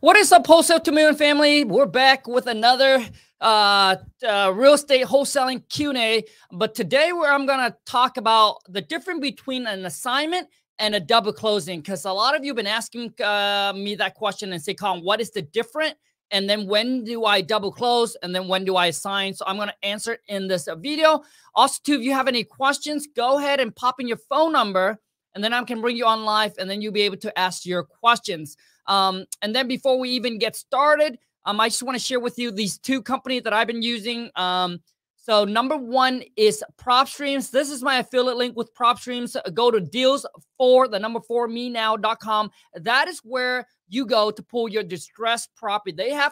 What is up, wholesale to million family? We're back with another uh, uh, real estate wholesaling Q&A. But today, where I'm going to talk about the difference between an assignment and a double closing, because a lot of you have been asking uh, me that question and say, Colin, what is the difference? And then when do I double close? And then when do I assign? So I'm going to answer in this video. Also, too, if you have any questions, go ahead and pop in your phone number, and then I can bring you on live, and then you'll be able to ask your questions. Um, and then before we even get started, um, I just want to share with you these two companies that I've been using. Um, so number one is PropStreams. This is my affiliate link with PropStreams. Go to deals for the number four me now.com. That is where you go to pull your distressed property. They have